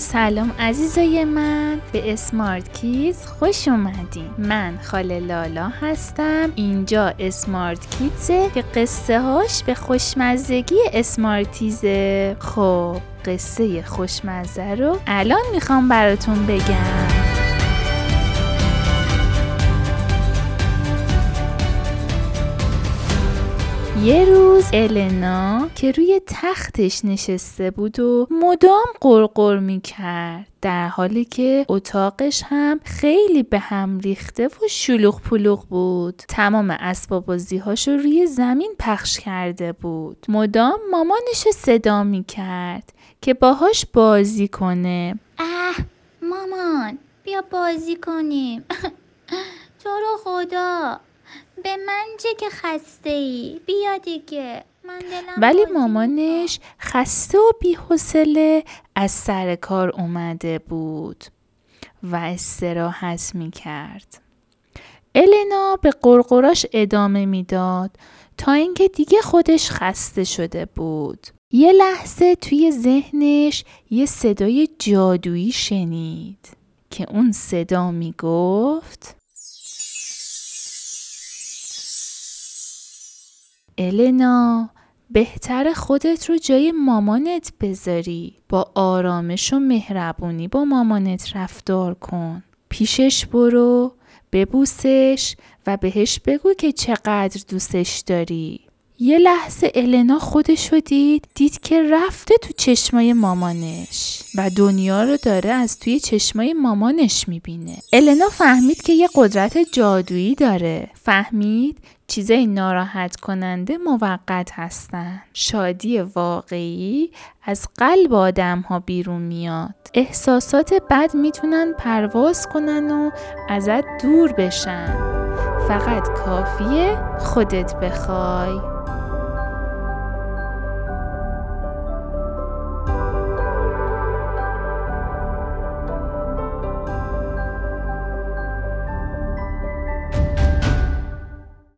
سلام عزیزای من به اسمارت کیز خوش اومدین. من خاله لالا هستم. اینجا اسمارت کیتزه که قصه هاش به خوشمزگی اسمارتیزه. خب قصه خوشمزه رو الان می‌خوام براتون بگم. یه روز النا که روی تختش نشسته بود و مدام قرقر می کرد در حالی که اتاقش هم خیلی به هم ریخته و شلوغ پلوغ بود. تمام اسباب بازی هاشو روی زمین پخش کرده بود. مدام مامانش صدا می کرد که باهاش بازی کنه. اه مامان بیا بازی کنیم. تو رو خدا. به من چه که خسته ای بیا دیگه من دلم ولی مامانش خسته و بیحوصله از سر کار اومده بود و استراحت می کرد. النا به قرقراش ادامه می‌داد تا اینکه دیگه خودش خسته شده بود. یه لحظه توی ذهنش یه صدای جادویی شنید که اون صدا می گفت النا بهتر خودت رو جای مامانت بذاری. با آرامش و مهربونی با مامانت رفتار کن. پیشش برو ببوسش و بهش بگو که چقدر دوستش داری. یه لحظه النا خودش رو دید دید که رفته تو چشمای مامانش و دنیا رو داره از توی چشمای مامانش می‌بینه. النا فهمید که یه قدرت جادویی داره. فهمید چیزای ناراحت کننده موقت هستن. شادی واقعی از قلب آدم ها بیرون میاد. احساسات بد می‌تونن پرواز کنن و ازت دور بشن. فقط کافیه خودت بخوای.